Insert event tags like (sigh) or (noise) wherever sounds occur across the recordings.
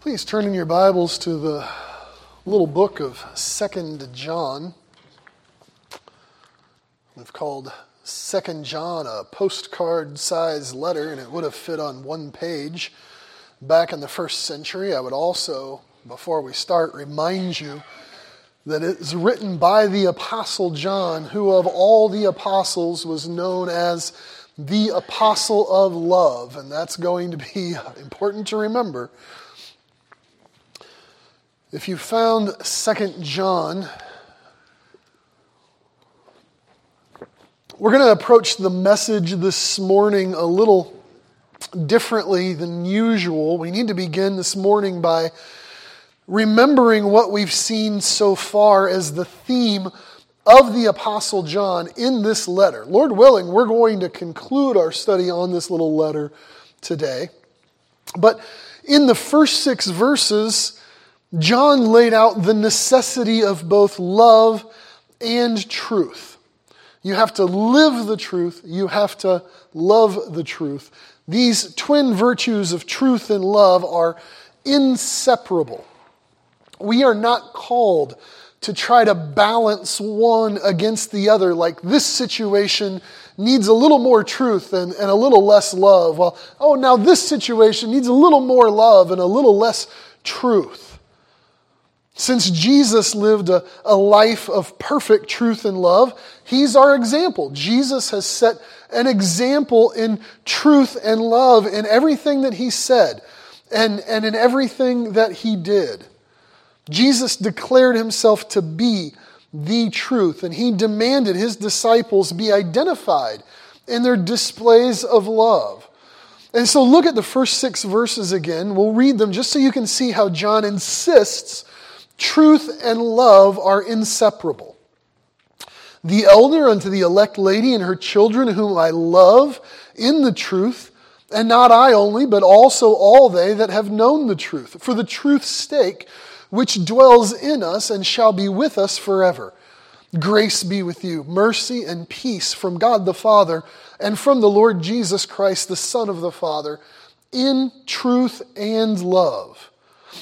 Please turn in your Bibles to the little book of Second John. We've called Second John a postcard sized letter, and it would have fit on one page back in the first century. I would also, before we start, remind you that it is written by the Apostle John, who of all the apostles was known as the Apostle of Love. And that's going to be (laughs) important to remember if you found Second John, we're going to approach the message this morning a little differently than usual. We need to begin this morning by remembering what we've seen so far as the theme of the Apostle John in this letter. Lord willing, we're going to conclude our study on this little letter today. But in the first six verses, John laid out the necessity of both love and truth. You have to live the truth, you have to love the truth. These twin virtues of truth and love are inseparable. We are not called to try to balance one against the other, like this situation needs a little more truth and, and a little less love. Well, oh, now this situation needs a little more love and a little less truth. Since Jesus lived a, a life of perfect truth and love, he's our example. Jesus has set an example in truth and love in everything that he said and, and in everything that he did. Jesus declared himself to be the truth, and he demanded his disciples be identified in their displays of love. And so look at the first six verses again. We'll read them just so you can see how John insists Truth and love are inseparable. The elder unto the elect lady and her children, whom I love in the truth, and not I only, but also all they that have known the truth, for the truth's sake, which dwells in us and shall be with us forever. Grace be with you, mercy and peace from God the Father and from the Lord Jesus Christ, the Son of the Father, in truth and love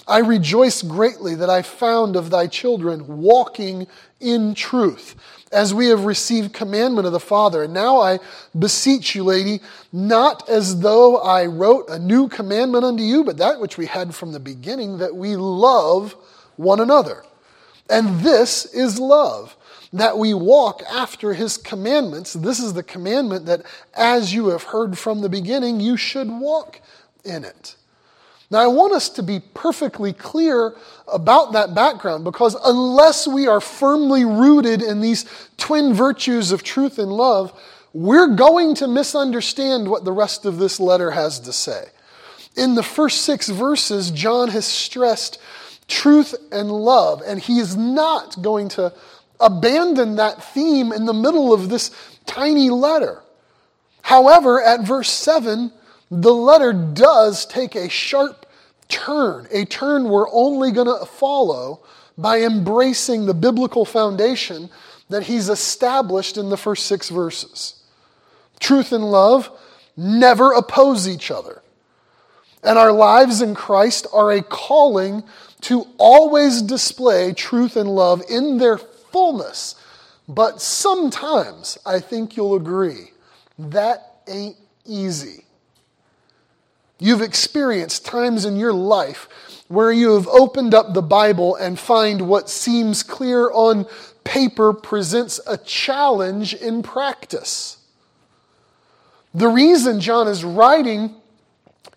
I rejoice greatly that I found of thy children walking in truth, as we have received commandment of the Father. And now I beseech you, lady, not as though I wrote a new commandment unto you, but that which we had from the beginning, that we love one another. And this is love, that we walk after his commandments. This is the commandment that, as you have heard from the beginning, you should walk in it. Now, I want us to be perfectly clear about that background because unless we are firmly rooted in these twin virtues of truth and love, we're going to misunderstand what the rest of this letter has to say. In the first six verses, John has stressed truth and love, and he is not going to abandon that theme in the middle of this tiny letter. However, at verse 7, the letter does take a sharp turn, a turn we're only going to follow by embracing the biblical foundation that he's established in the first six verses. Truth and love never oppose each other. And our lives in Christ are a calling to always display truth and love in their fullness. But sometimes, I think you'll agree, that ain't easy. You've experienced times in your life where you have opened up the Bible and find what seems clear on paper presents a challenge in practice. The reason John is writing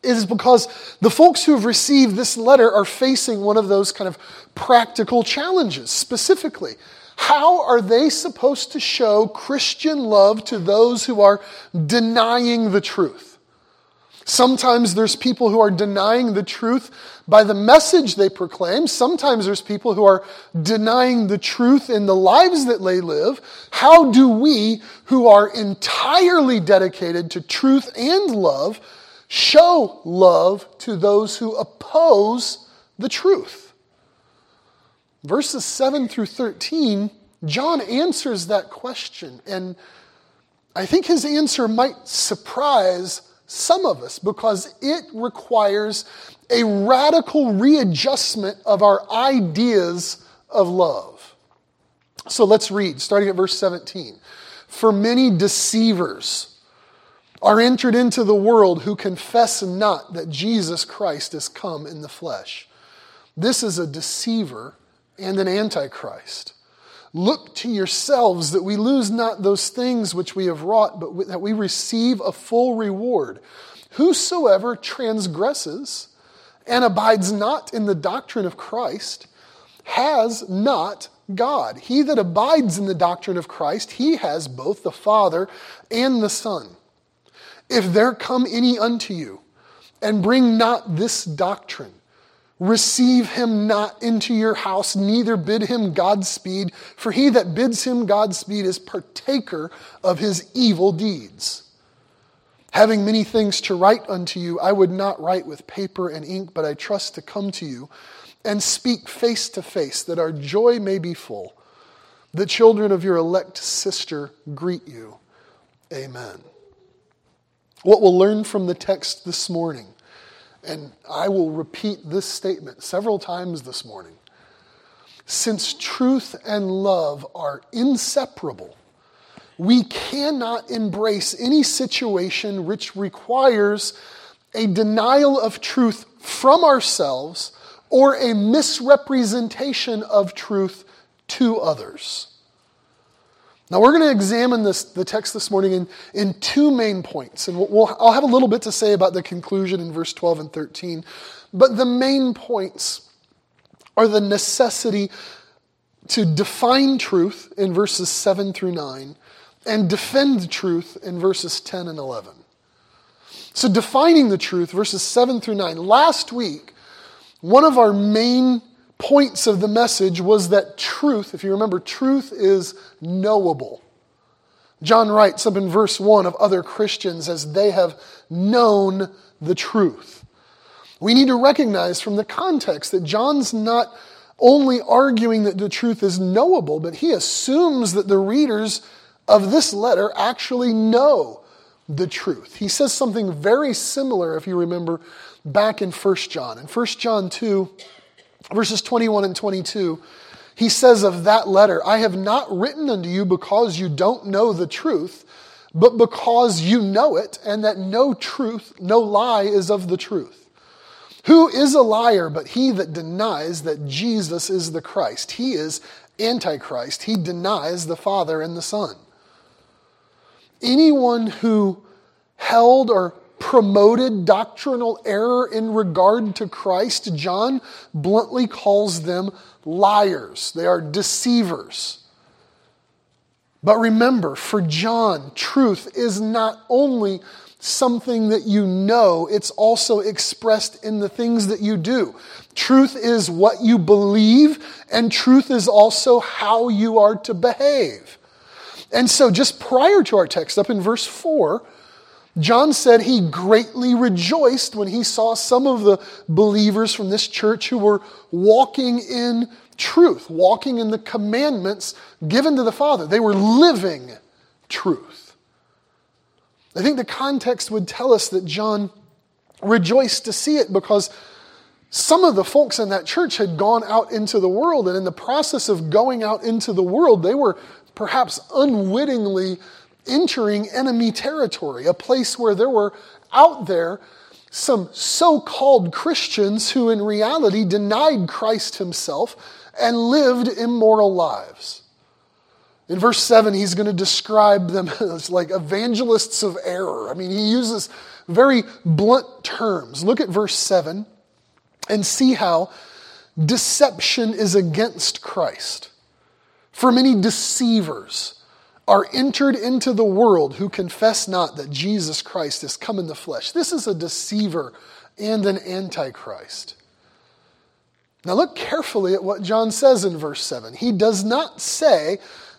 is because the folks who have received this letter are facing one of those kind of practical challenges. Specifically, how are they supposed to show Christian love to those who are denying the truth? Sometimes there's people who are denying the truth by the message they proclaim. Sometimes there's people who are denying the truth in the lives that they live. How do we, who are entirely dedicated to truth and love, show love to those who oppose the truth? Verses 7 through 13, John answers that question. And I think his answer might surprise some of us, because it requires a radical readjustment of our ideas of love. So let's read, starting at verse 17. For many deceivers are entered into the world who confess not that Jesus Christ is come in the flesh. This is a deceiver and an antichrist. Look to yourselves that we lose not those things which we have wrought, but that we receive a full reward. Whosoever transgresses and abides not in the doctrine of Christ has not God. He that abides in the doctrine of Christ, he has both the Father and the Son. If there come any unto you and bring not this doctrine, Receive him not into your house, neither bid him Godspeed, for he that bids him Godspeed is partaker of his evil deeds. Having many things to write unto you, I would not write with paper and ink, but I trust to come to you and speak face to face, that our joy may be full. The children of your elect sister greet you. Amen. What we'll learn from the text this morning and I will repeat this statement several times this morning. Since truth and love are inseparable, we cannot embrace any situation which requires a denial of truth from ourselves or a misrepresentation of truth to others. Now, we're going to examine this, the text this morning in, in two main points. And we'll, we'll, I'll have a little bit to say about the conclusion in verse 12 and 13. But the main points are the necessity to define truth in verses 7 through 9 and defend truth in verses 10 and 11. So, defining the truth, verses 7 through 9. Last week, one of our main points of the message was that truth, if you remember, truth is knowable. John writes up in verse 1 of other Christians as they have known the truth. We need to recognize from the context that John's not only arguing that the truth is knowable, but he assumes that the readers of this letter actually know the truth. He says something very similar, if you remember, back in 1 John. In 1 John 2, verses 21 and 22, he says of that letter, I have not written unto you because you don't know the truth, but because you know it, and that no truth, no lie is of the truth. Who is a liar but he that denies that Jesus is the Christ? He is Antichrist. He denies the Father and the Son. Anyone who held or promoted doctrinal error in regard to Christ, John bluntly calls them liars. They are deceivers. But remember, for John, truth is not only something that you know, it's also expressed in the things that you do. Truth is what you believe, and truth is also how you are to behave. And so, just prior to our text, up in verse 4, John said he greatly rejoiced when he saw some of the believers from this church who were walking in truth, walking in the commandments given to the Father. They were living truth. I think the context would tell us that John rejoiced to see it because some of the folks in that church had gone out into the world, and in the process of going out into the world, they were perhaps unwittingly entering enemy territory, a place where there were out there some so called Christians who in reality denied Christ himself and lived immoral lives. In verse 7, he's going to describe them (laughs) as like evangelists of error. I mean, he uses very blunt terms. Look at verse 7 and see how deception is against Christ. For many deceivers, are entered into the world who confess not that Jesus Christ is come in the flesh. This is a deceiver and an antichrist. Now, look carefully at what John says in verse 7. He does not say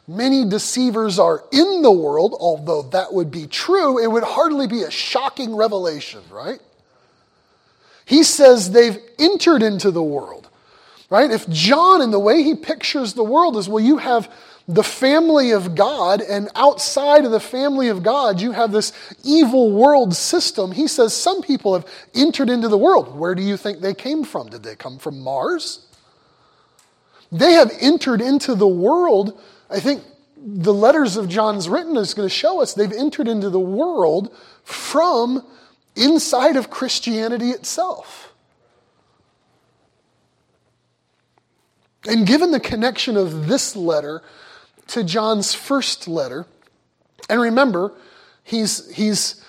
many deceivers are in the world, although that would be true. It would hardly be a shocking revelation, right? He says they've entered into the world, right? If John, in the way he pictures the world, is well, you have the family of God, and outside of the family of God, you have this evil world system. He says some people have entered into the world. Where do you think they came from? Did they come from Mars? They have entered into the world. I think the letters of John's written is going to show us they've entered into the world from inside of Christianity itself. And given the connection of this letter to John's first letter, and remember, he's, he's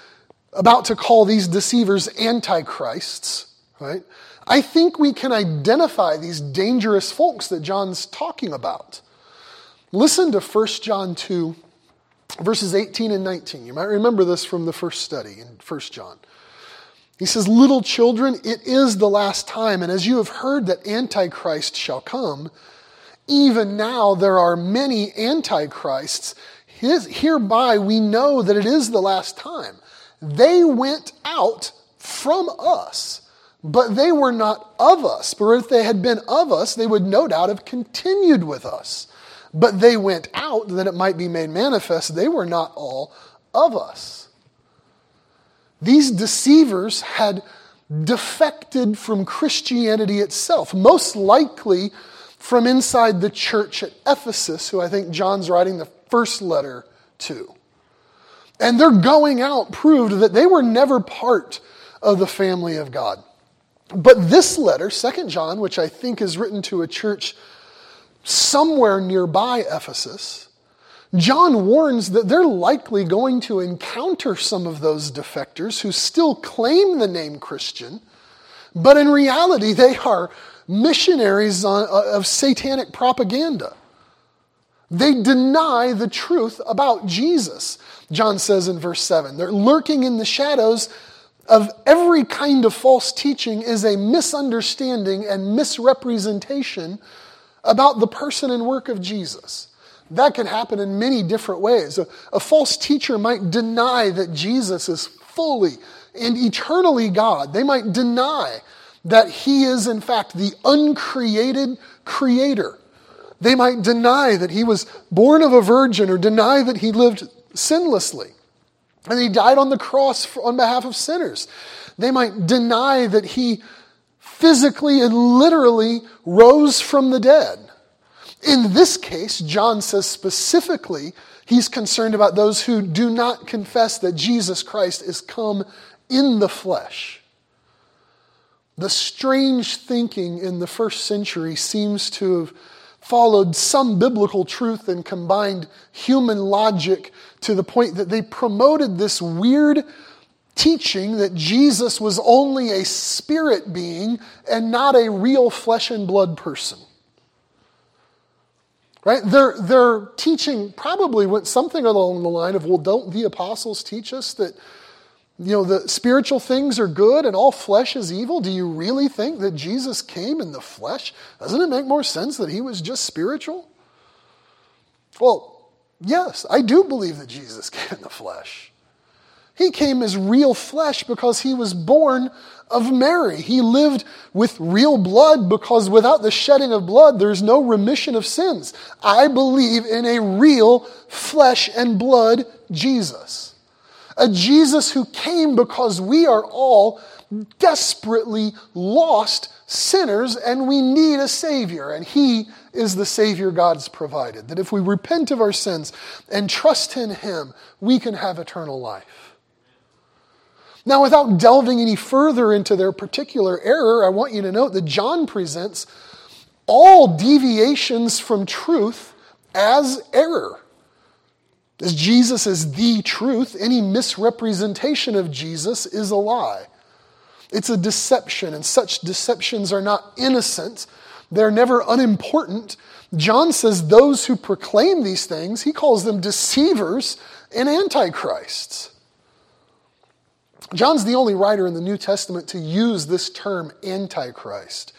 about to call these deceivers antichrists, right? I think we can identify these dangerous folks that John's talking about. Listen to 1 John 2, verses 18 and 19. You might remember this from the first study in 1 John. He says, Little children, it is the last time, and as you have heard that Antichrist shall come, even now there are many Antichrists. His, hereby we know that it is the last time. They went out from us, but they were not of us. For if they had been of us, they would no doubt have continued with us. But they went out that it might be made manifest they were not all of us. These deceivers had defected from Christianity itself, most likely from inside the church at Ephesus, who I think John's writing the first letter to. And their going out proved that they were never part of the family of God. But this letter, 2 John, which I think is written to a church somewhere nearby Ephesus, John warns that they're likely going to encounter some of those defectors who still claim the name Christian, but in reality, they are missionaries uh, of satanic propaganda. They deny the truth about Jesus, John says in verse 7. They're lurking in the shadows of every kind of false teaching is a misunderstanding and misrepresentation about the person and work of Jesus. That can happen in many different ways. A, a false teacher might deny that Jesus is fully and eternally God. They might deny that he is, in fact, the uncreated creator. They might deny that he was born of a virgin or deny that he lived sinlessly and he died on the cross on behalf of sinners. They might deny that he physically and literally rose from the dead. In this case, John says specifically he's concerned about those who do not confess that Jesus Christ is come in the flesh. The strange thinking in the first century seems to have followed some biblical truth and combined human logic to the point that they promoted this weird teaching that Jesus was only a spirit being and not a real flesh and blood person. Right? Their, their teaching probably went something along the line of, well, don't the apostles teach us that, you know, the spiritual things are good and all flesh is evil? Do you really think that Jesus came in the flesh? Doesn't it make more sense that he was just spiritual? Well, yes, I do believe that Jesus (laughs) came in the flesh. He came as real flesh because he was born of Mary. He lived with real blood because without the shedding of blood, there's no remission of sins. I believe in a real flesh and blood Jesus. A Jesus who came because we are all desperately lost sinners and we need a Savior. And He is the Savior God's provided. That if we repent of our sins and trust in Him, we can have eternal life. Now, without delving any further into their particular error, I want you to note that John presents all deviations from truth as error. As Jesus is the truth, any misrepresentation of Jesus is a lie. It's a deception, and such deceptions are not innocent. They're never unimportant. John says those who proclaim these things, he calls them deceivers and antichrists. John's the only writer in the New Testament to use this term antichrist.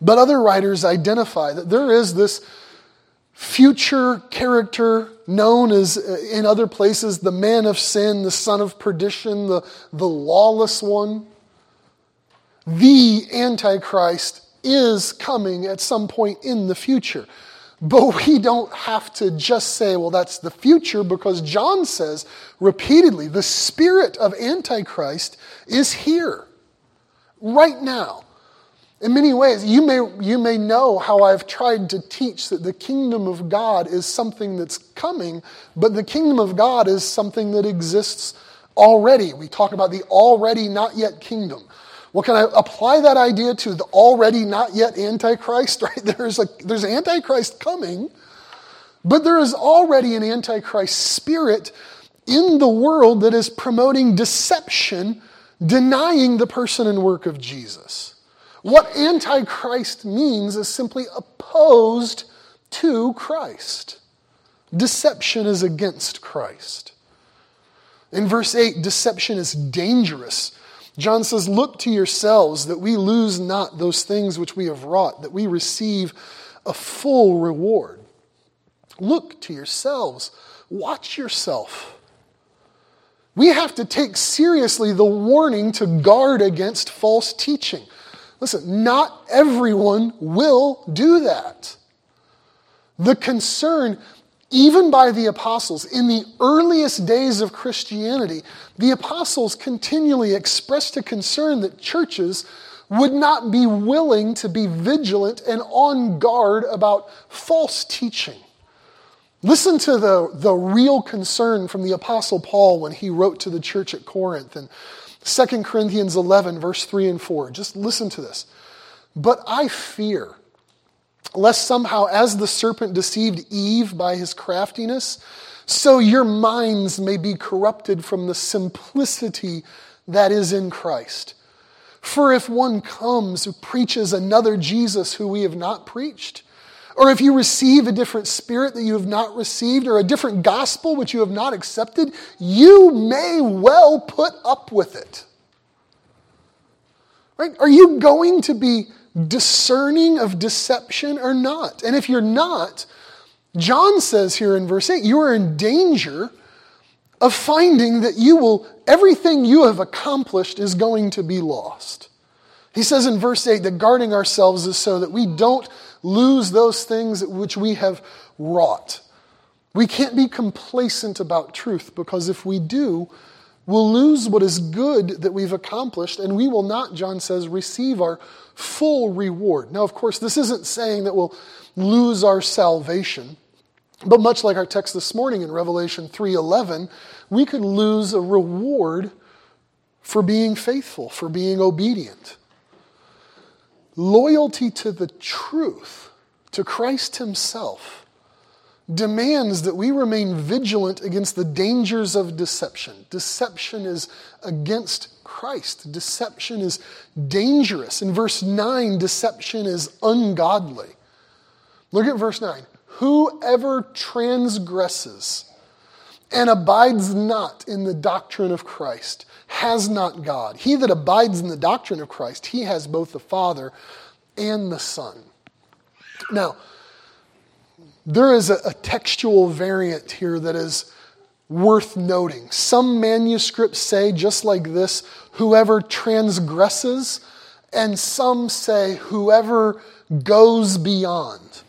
But other writers identify that there is this future character known as, uh, in other places, the man of sin, the son of perdition, the, the lawless one. The Antichrist is coming at some point in the future. But we don't have to just say, well, that's the future, because John says repeatedly the spirit of Antichrist is here, right now. In many ways, you may, you may know how I've tried to teach that the kingdom of God is something that's coming, but the kingdom of God is something that exists already. We talk about the already not yet kingdom. Well, can I apply that idea to the already not yet Antichrist? (laughs) Right? There's, a, there's Antichrist coming, but there is already an Antichrist spirit in the world that is promoting deception, denying the person and work of Jesus. What Antichrist means is simply opposed to Christ. Deception is against Christ. In verse 8, deception is dangerous John says, Look to yourselves that we lose not those things which we have wrought, that we receive a full reward. Look to yourselves. Watch yourself. We have to take seriously the warning to guard against false teaching. Listen, not everyone will do that. The concern even by the apostles, in the earliest days of Christianity, the apostles continually expressed a concern that churches would not be willing to be vigilant and on guard about false teaching. Listen to the, the real concern from the Apostle Paul when he wrote to the church at Corinth in 2 Corinthians 11, verse 3 and 4. Just listen to this. But I fear lest somehow, as the serpent deceived Eve by his craftiness, so your minds may be corrupted from the simplicity that is in Christ. For if one comes who preaches another Jesus who we have not preached, or if you receive a different spirit that you have not received, or a different gospel which you have not accepted, you may well put up with it. Right? Are you going to be discerning of deception or not. And if you're not, John says here in verse 8, you are in danger of finding that you will, everything you have accomplished is going to be lost. He says in verse 8 that guarding ourselves is so that we don't lose those things which we have wrought. We can't be complacent about truth because if we do, we'll lose what is good that we've accomplished and we will not, John says, receive our full reward. Now, of course, this isn't saying that we'll lose our salvation, but much like our text this morning in Revelation 3:11, we could lose a reward for being faithful, for being obedient. Loyalty to the truth, to Christ himself, demands that we remain vigilant against the dangers of deception. Deception is against Christ. Deception is dangerous. In verse 9, deception is ungodly. Look at verse 9. Whoever transgresses and abides not in the doctrine of Christ has not God. He that abides in the doctrine of Christ, he has both the Father and the Son. Now, there is a, a textual variant here that is worth noting. Some manuscripts say, just like this, whoever transgresses, and some say, whoever goes beyond.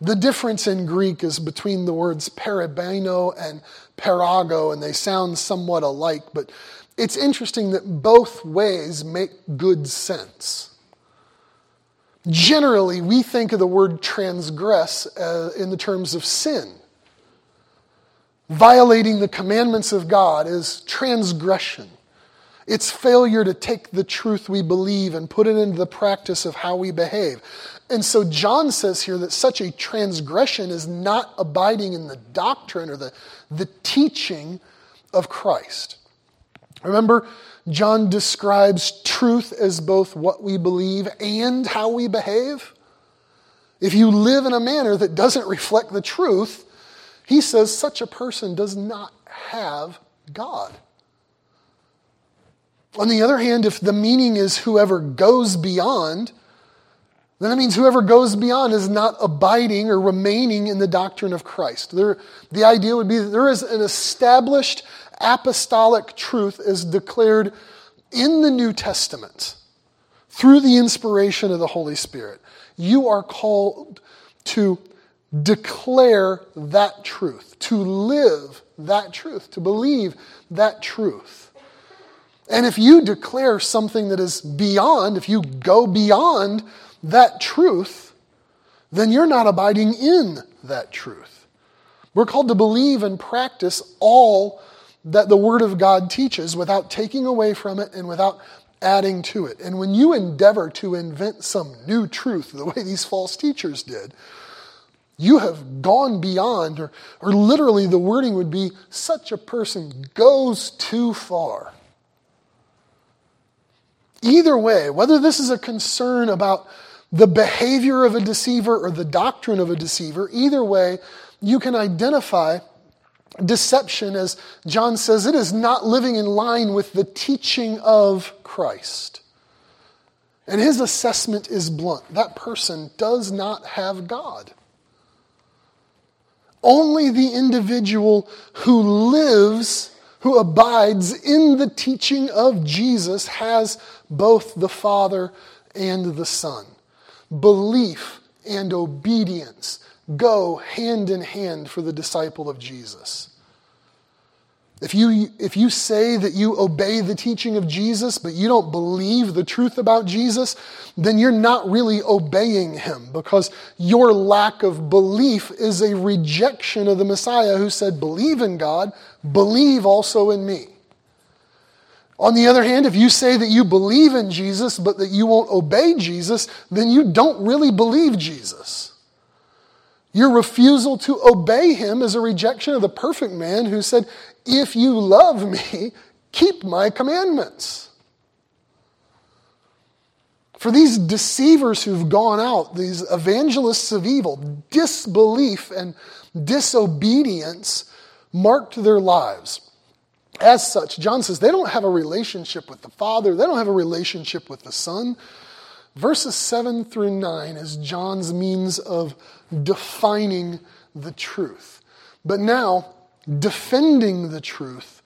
The difference in Greek is between the words parabeno and parago, and they sound somewhat alike, but it's interesting that both ways make good sense. Generally, we think of the word transgress uh, in the terms of sin. Violating the commandments of God is transgression. It's failure to take the truth we believe and put it into the practice of how we behave. And so John says here that such a transgression is not abiding in the doctrine or the, the teaching of Christ. Remember, John describes truth as both what we believe and how we behave. If you live in a manner that doesn't reflect the truth, he says such a person does not have God. On the other hand, if the meaning is whoever goes beyond, then it means whoever goes beyond is not abiding or remaining in the doctrine of Christ. There, the idea would be that there is an established apostolic truth is declared in the New Testament through the inspiration of the Holy Spirit. You are called to declare that truth, to live that truth, to believe that truth. And if you declare something that is beyond, if you go beyond that truth, then you're not abiding in that truth. We're called to believe and practice all that the Word of God teaches without taking away from it and without adding to it. And when you endeavor to invent some new truth, the way these false teachers did, you have gone beyond, or, or literally the wording would be such a person goes too far. Either way, whether this is a concern about the behavior of a deceiver or the doctrine of a deceiver, either way, you can identify deception as John says it is not living in line with the teaching of Christ. And his assessment is blunt that person does not have God. Only the individual who lives, who abides in the teaching of Jesus, has both the Father and the Son. Belief and obedience go hand in hand for the disciple of Jesus. If you, if you say that you obey the teaching of Jesus, but you don't believe the truth about Jesus, then you're not really obeying him because your lack of belief is a rejection of the Messiah who said, Believe in God, believe also in me. On the other hand, if you say that you believe in Jesus, but that you won't obey Jesus, then you don't really believe Jesus. Your refusal to obey him is a rejection of the perfect man who said, If you love me, keep my commandments. For these deceivers who've gone out, these evangelists of evil, disbelief and disobedience marked their lives. As such, John says they don't have a relationship with the Father, they don't have a relationship with the Son. Verses 7 through 9 is John's means of defining the truth. But now, defending the truth,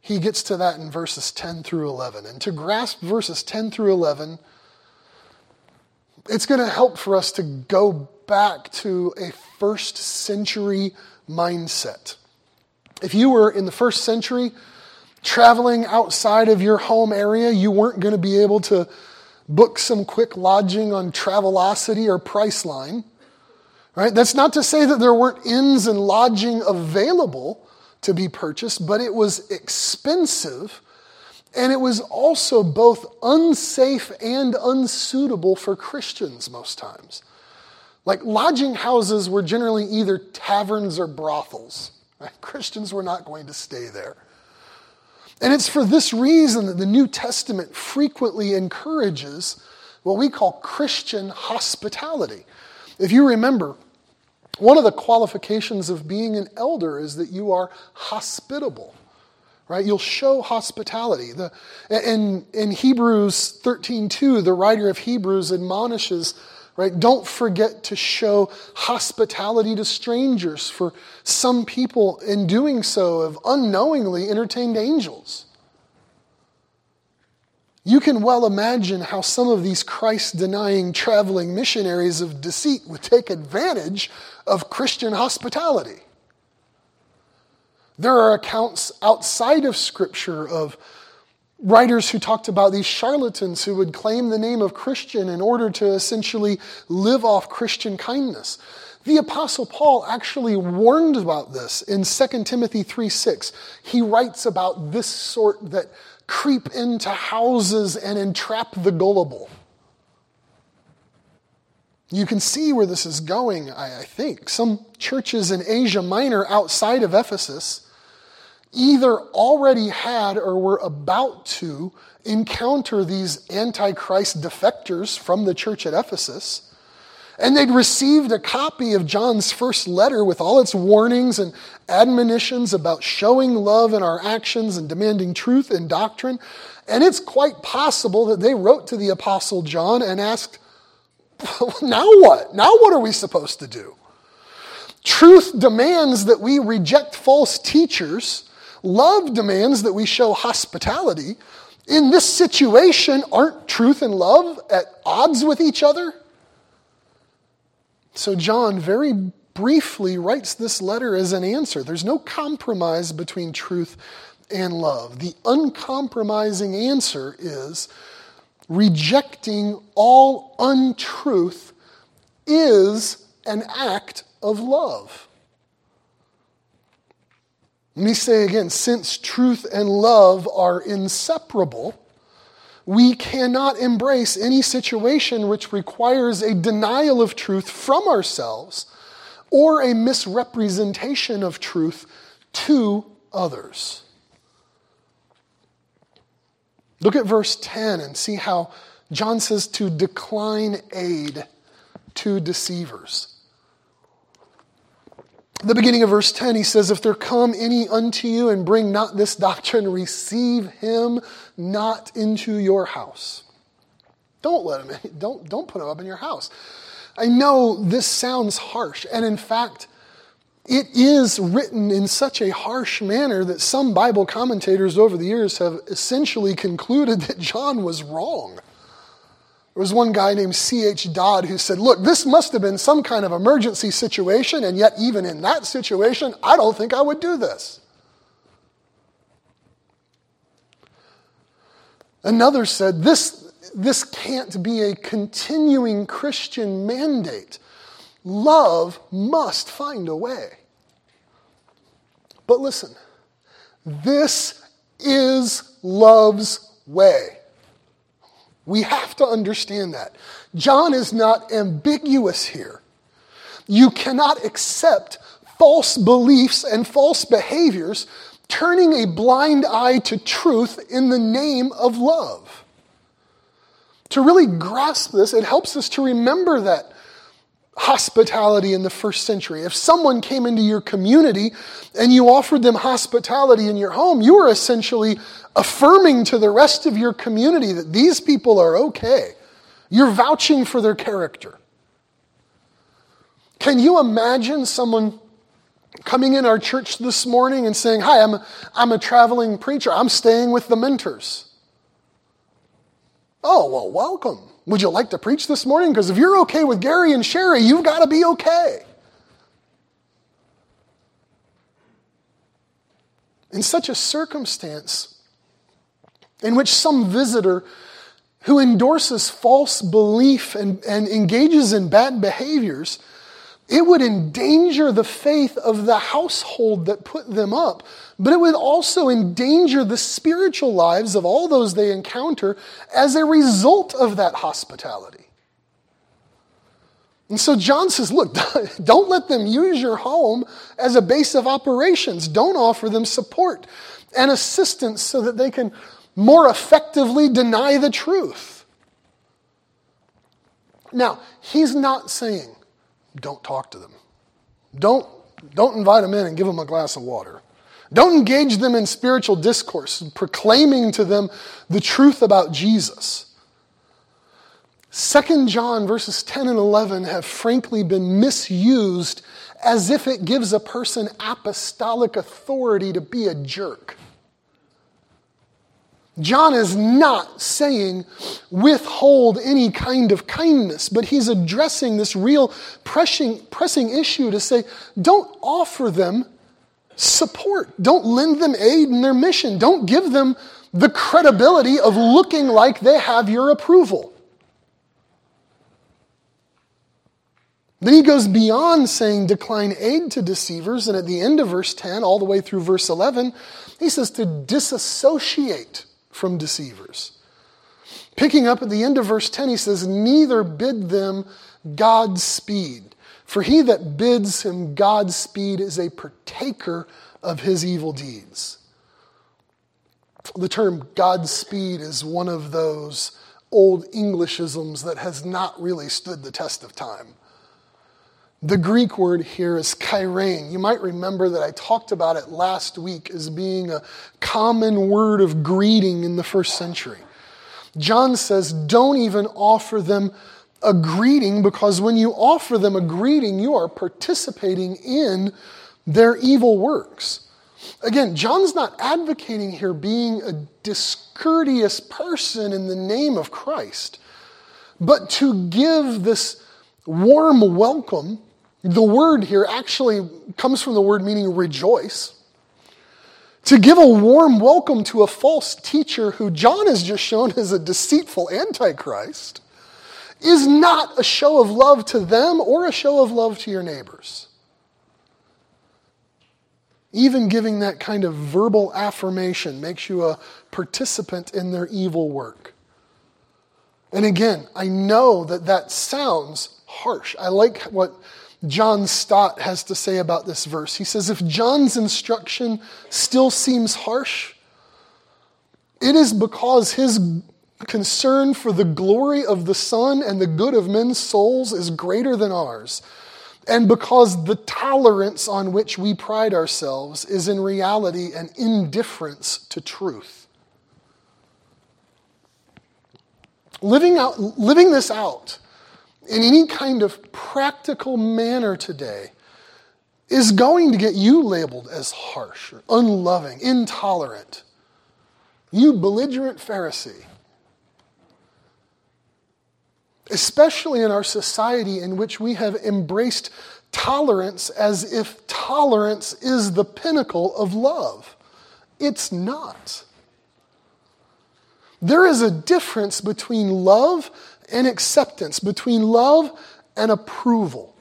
he gets to that in verses 10 through 11. And to grasp verses 10 through 11, it's going to help for us to go back to a first century mindset. If you were in the first century traveling outside of your home area, you weren't going to be able to book some quick lodging on Travelocity or Priceline. Right? That's not to say that there weren't inns and lodging available to be purchased, but it was expensive and it was also both unsafe and unsuitable for Christians most times. Like lodging houses were generally either taverns or brothels. Right? (laughs) Christians were not going to stay there. And it's for this reason that the New Testament frequently encourages what we call Christian hospitality. If you remember, one of the qualifications of being an elder is that you are hospitable, right? You'll show hospitality. The, in, in Hebrews 13.2, the writer of Hebrews admonishes right? Don't forget to show hospitality to strangers, for some people, in doing so, have unknowingly entertained angels. You can well imagine how some of these Christ denying traveling missionaries of deceit would take advantage of Christian hospitality. There are accounts outside of Scripture of writers who talked about these charlatans who would claim the name of Christian in order to essentially live off Christian kindness. The apostle Paul actually warned about this in 2 Timothy 3 6. He writes about this sort that creep into houses and entrap the gullible. You can see where this is going, I think. Some churches in Asia Minor outside of Ephesus either already had or were about to encounter these antichrist defectors from the church at Ephesus. And they'd received a copy of John's first letter with all its warnings and admonitions about showing love in our actions and demanding truth in doctrine. And it's quite possible that they wrote to the Apostle John and asked, (laughs) Now what? Now what are we supposed to do? Truth demands that we reject false teachers Love demands that we show hospitality. In this situation, aren't truth and love at odds with each other? So, John very briefly writes this letter as an answer. There's no compromise between truth and love. The uncompromising answer is rejecting all untruth is an act of love. Let me say again since truth and love are inseparable, we cannot embrace any situation which requires a denial of truth from ourselves or a misrepresentation of truth to others. Look at verse 10 and see how John says to decline aid to deceivers. The beginning of verse 10, he says, If there come any unto you and bring not this doctrine, receive him not into your house. Don't let him in. (laughs) Don't, don't put him up in your house. I know this sounds harsh, and in fact, it is written in such a harsh manner that some Bible commentators over the years have essentially concluded that John was wrong. There was one guy named C.H. Dodd who said, Look, this must have been some kind of emergency situation, and yet, even in that situation, I don't think I would do this. Another said, This this can't be a continuing Christian mandate. Love must find a way. But listen, this is love's way. We have to understand that. John is not ambiguous here. You cannot accept false beliefs and false behaviors, turning a blind eye to truth in the name of love. To really grasp this, it helps us to remember that hospitality in the first century. If someone came into your community and you offered them hospitality in your home, you were essentially affirming to the rest of your community that these people are okay. You're vouching for their character. Can you imagine someone coming in our church this morning and saying, Hi, I'm I'm a traveling preacher. I'm staying with the mentors. Oh, well, welcome. Would you like to preach this morning? Because if you're okay with Gary and Sherry, you've got to be okay. In such a circumstance in which some visitor who endorses false belief and, and engages in bad behaviors it would endanger the faith of the household that put them up, but it would also endanger the spiritual lives of all those they encounter as a result of that hospitality. And so John says, look, (laughs) don't let them use your home as a base of operations. Don't offer them support and assistance so that they can more effectively deny the truth. Now, he's not saying don't talk to them. Don't, don't invite them in and give them a glass of water. Don't engage them in spiritual discourse, proclaiming to them the truth about Jesus. 2 John verses 10 and 11 have frankly been misused as if it gives a person apostolic authority to be a jerk. John is not saying withhold any kind of kindness, but he's addressing this real pressing, pressing issue to say don't offer them support, don't lend them aid in their mission, don't give them the credibility of looking like they have your approval. Then he goes beyond saying decline aid to deceivers, and at the end of verse 10, all the way through verse 11, he says to disassociate from deceivers. Picking up at the end of verse 10, he says, Neither bid them Godspeed. For he that bids him Godspeed is a partaker of his evil deeds. The term Godspeed is one of those old Englishisms that has not really stood the test of time. The Greek word here is chairein. You might remember that I talked about it last week as being a common word of greeting in the first century. John says, don't even offer them a greeting because when you offer them a greeting, you are participating in their evil works. Again, John's not advocating here being a discourteous person in the name of Christ, but to give this warm welcome, the word here actually comes from the word meaning rejoice. To give a warm welcome to a false teacher who John has just shown as a deceitful antichrist is not a show of love to them or a show of love to your neighbors. Even giving that kind of verbal affirmation makes you a participant in their evil work. And again, I know that that sounds harsh. I like what John Stott has to say about this verse. He says, If John's instruction still seems harsh, it is because his concern for the glory of the Son and the good of men's souls is greater than ours, and because the tolerance on which we pride ourselves is in reality an indifference to truth. Living, out, living this out in any kind of practical manner today is going to get you labeled as harsh or unloving, intolerant. You belligerent Pharisee. Especially in our society in which we have embraced tolerance as if tolerance is the pinnacle of love. It's not. There is a difference between love and acceptance, between love and approval.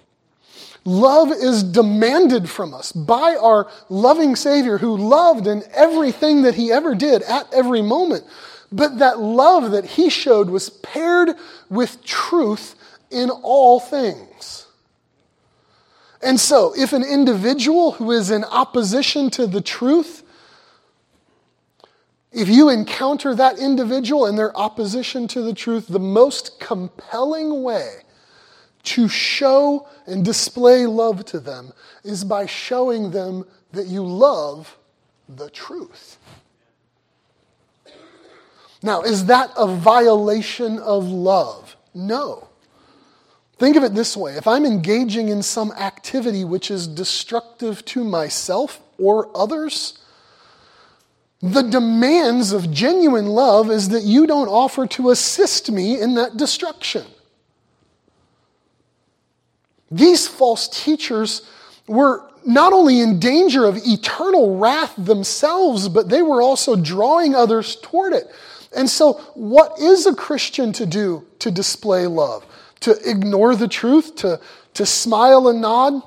Love is demanded from us by our loving Savior who loved in everything that he ever did at every moment. But that love that he showed was paired with truth in all things. And so, if an individual who is in opposition to the truth if you encounter that individual and their opposition to the truth, the most compelling way to show and display love to them is by showing them that you love the truth. Now, is that a violation of love? No. Think of it this way if I'm engaging in some activity which is destructive to myself or others, the demands of genuine love is that you don't offer to assist me in that destruction. These false teachers were not only in danger of eternal wrath themselves, but they were also drawing others toward it. And so, what is a Christian to do to display love? To ignore the truth? To, to smile and nod?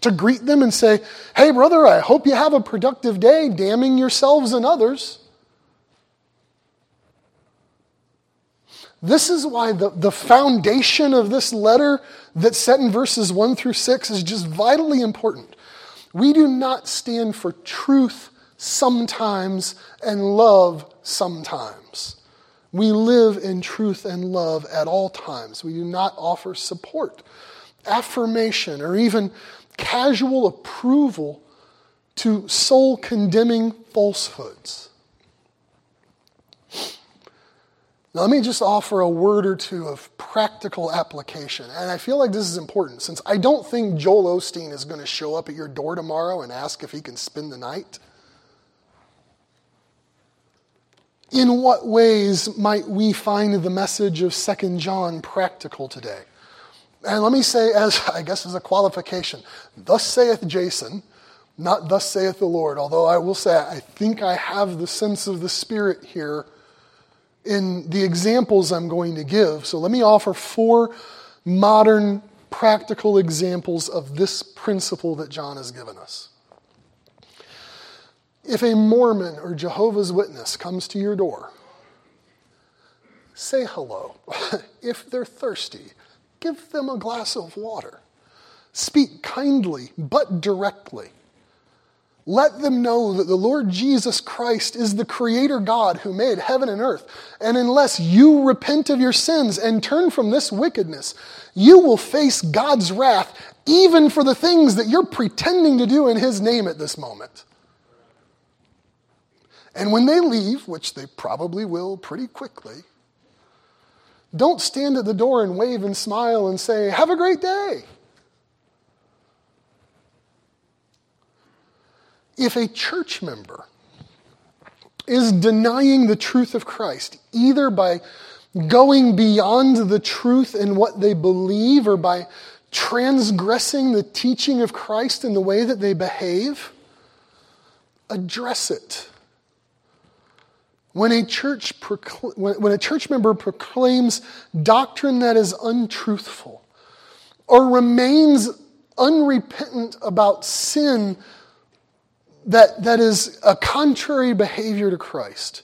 To greet them and say, Hey, brother, I hope you have a productive day, damning yourselves and others. This is why the, the foundation of this letter that's set in verses 1 through 6 is just vitally important. We do not stand for truth sometimes and love sometimes. We live in truth and love at all times. We do not offer support, affirmation, or even casual approval to soul condemning falsehoods. Now, let me just offer a word or two of practical application. And I feel like this is important since I don't think Joel Osteen is going to show up at your door tomorrow and ask if he can spend the night. In what ways might we find the message of 2 John practical today? And let me say, as (laughs) I guess as a qualification, thus saith Jason, not thus saith the Lord, although I will say I think I have the sense of the Spirit here in the examples I'm going to give. So let me offer four modern practical examples of this principle that John has given us. If a Mormon or Jehovah's Witness comes to your door, say hello. (laughs) if they're thirsty, Give them a glass of water. Speak kindly but directly. Let them know that the Lord Jesus Christ is the Creator God who made heaven and earth. And unless you repent of your sins and turn from this wickedness, you will face God's wrath even for the things that you're pretending to do in His name at this moment. And when they leave, which they probably will pretty quickly, don't stand at the door and wave and smile and say, Have a great day. If a church member is denying the truth of Christ, either by going beyond the truth in what they believe or by transgressing the teaching of Christ in the way that they behave, address it. When a church, procl- when a church member proclaims doctrine that is untruthful or remains unrepentant about sin that, that is a contrary behavior to Christ,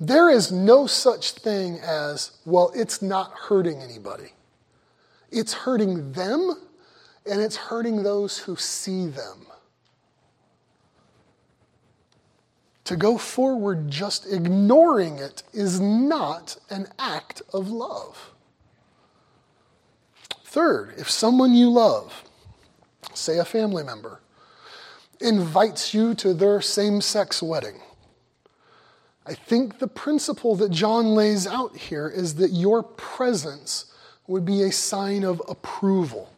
there is no such thing as, well, it's not hurting anybody. It's hurting them and it's hurting those who see them. To go forward just ignoring it is not an act of love. Third, if someone you love, say a family member, invites you to their same sex wedding, I think the principle that John lays out here is that your presence would be a sign of approval.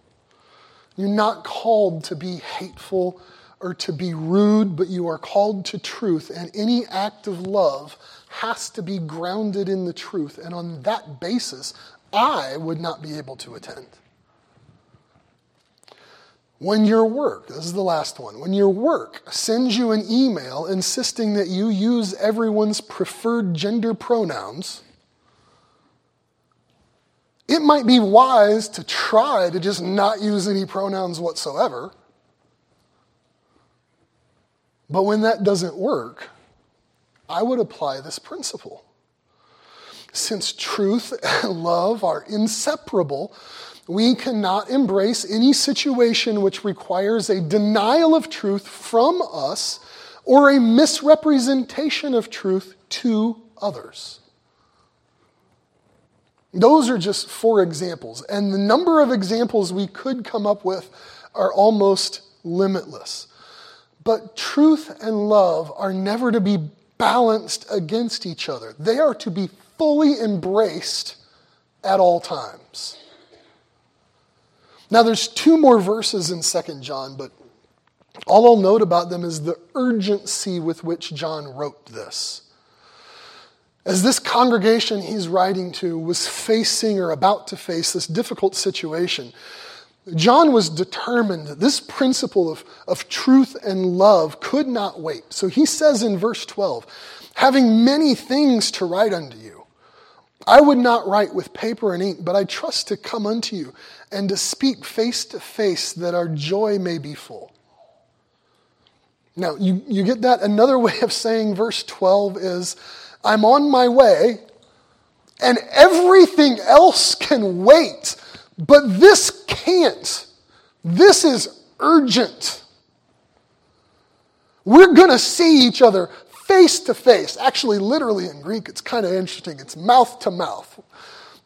You're not called to be hateful or to be rude, but you are called to truth, and any act of love has to be grounded in the truth. And on that basis, I would not be able to attend. When your work, this is the last one, when your work sends you an email insisting that you use everyone's preferred gender pronouns, it might be wise to try to just not use any pronouns whatsoever. But when that doesn't work, I would apply this principle. Since truth and love are inseparable, we cannot embrace any situation which requires a denial of truth from us or a misrepresentation of truth to others. Those are just four examples, and the number of examples we could come up with are almost limitless. But truth and love are never to be balanced against each other, they are to be fully embraced at all times. Now, there's two more verses in 2 John, but all I'll note about them is the urgency with which John wrote this. As this congregation he's writing to was facing or about to face this difficult situation, John was determined that this principle of, of truth and love could not wait. So he says in verse 12, having many things to write unto you, I would not write with paper and ink, but I trust to come unto you and to speak face to face that our joy may be full. Now, you, you get that? Another way of saying verse 12 is, I'm on my way, and everything else can wait but this can't. This is urgent. We're going to see each other face to face. Actually, literally in Greek, it's kind of interesting. It's mouth to mouth.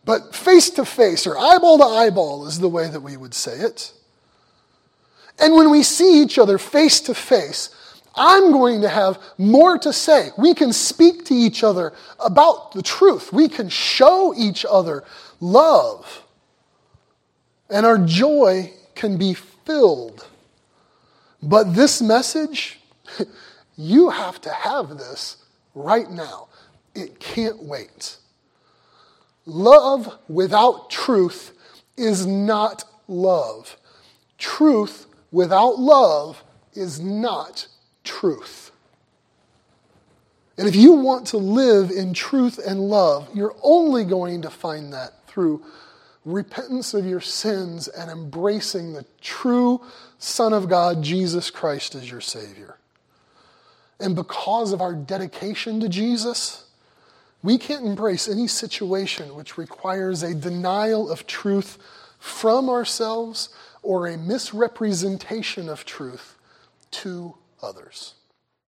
But face to face or eyeball to eyeball is the way that we would say it. And when we see each other face to face, I'm going to have more to say. We can speak to each other about the truth. We can show each other love and our joy can be filled. But this message, (laughs) you have to have this right now. It can't wait. Love without truth is not love. Truth without love is not truth. And if you want to live in truth and love, you're only going to find that through repentance of your sins and embracing the true Son of God, Jesus Christ, as your Savior. And because of our dedication to Jesus, we can't embrace any situation which requires a denial of truth from ourselves or a misrepresentation of truth to others.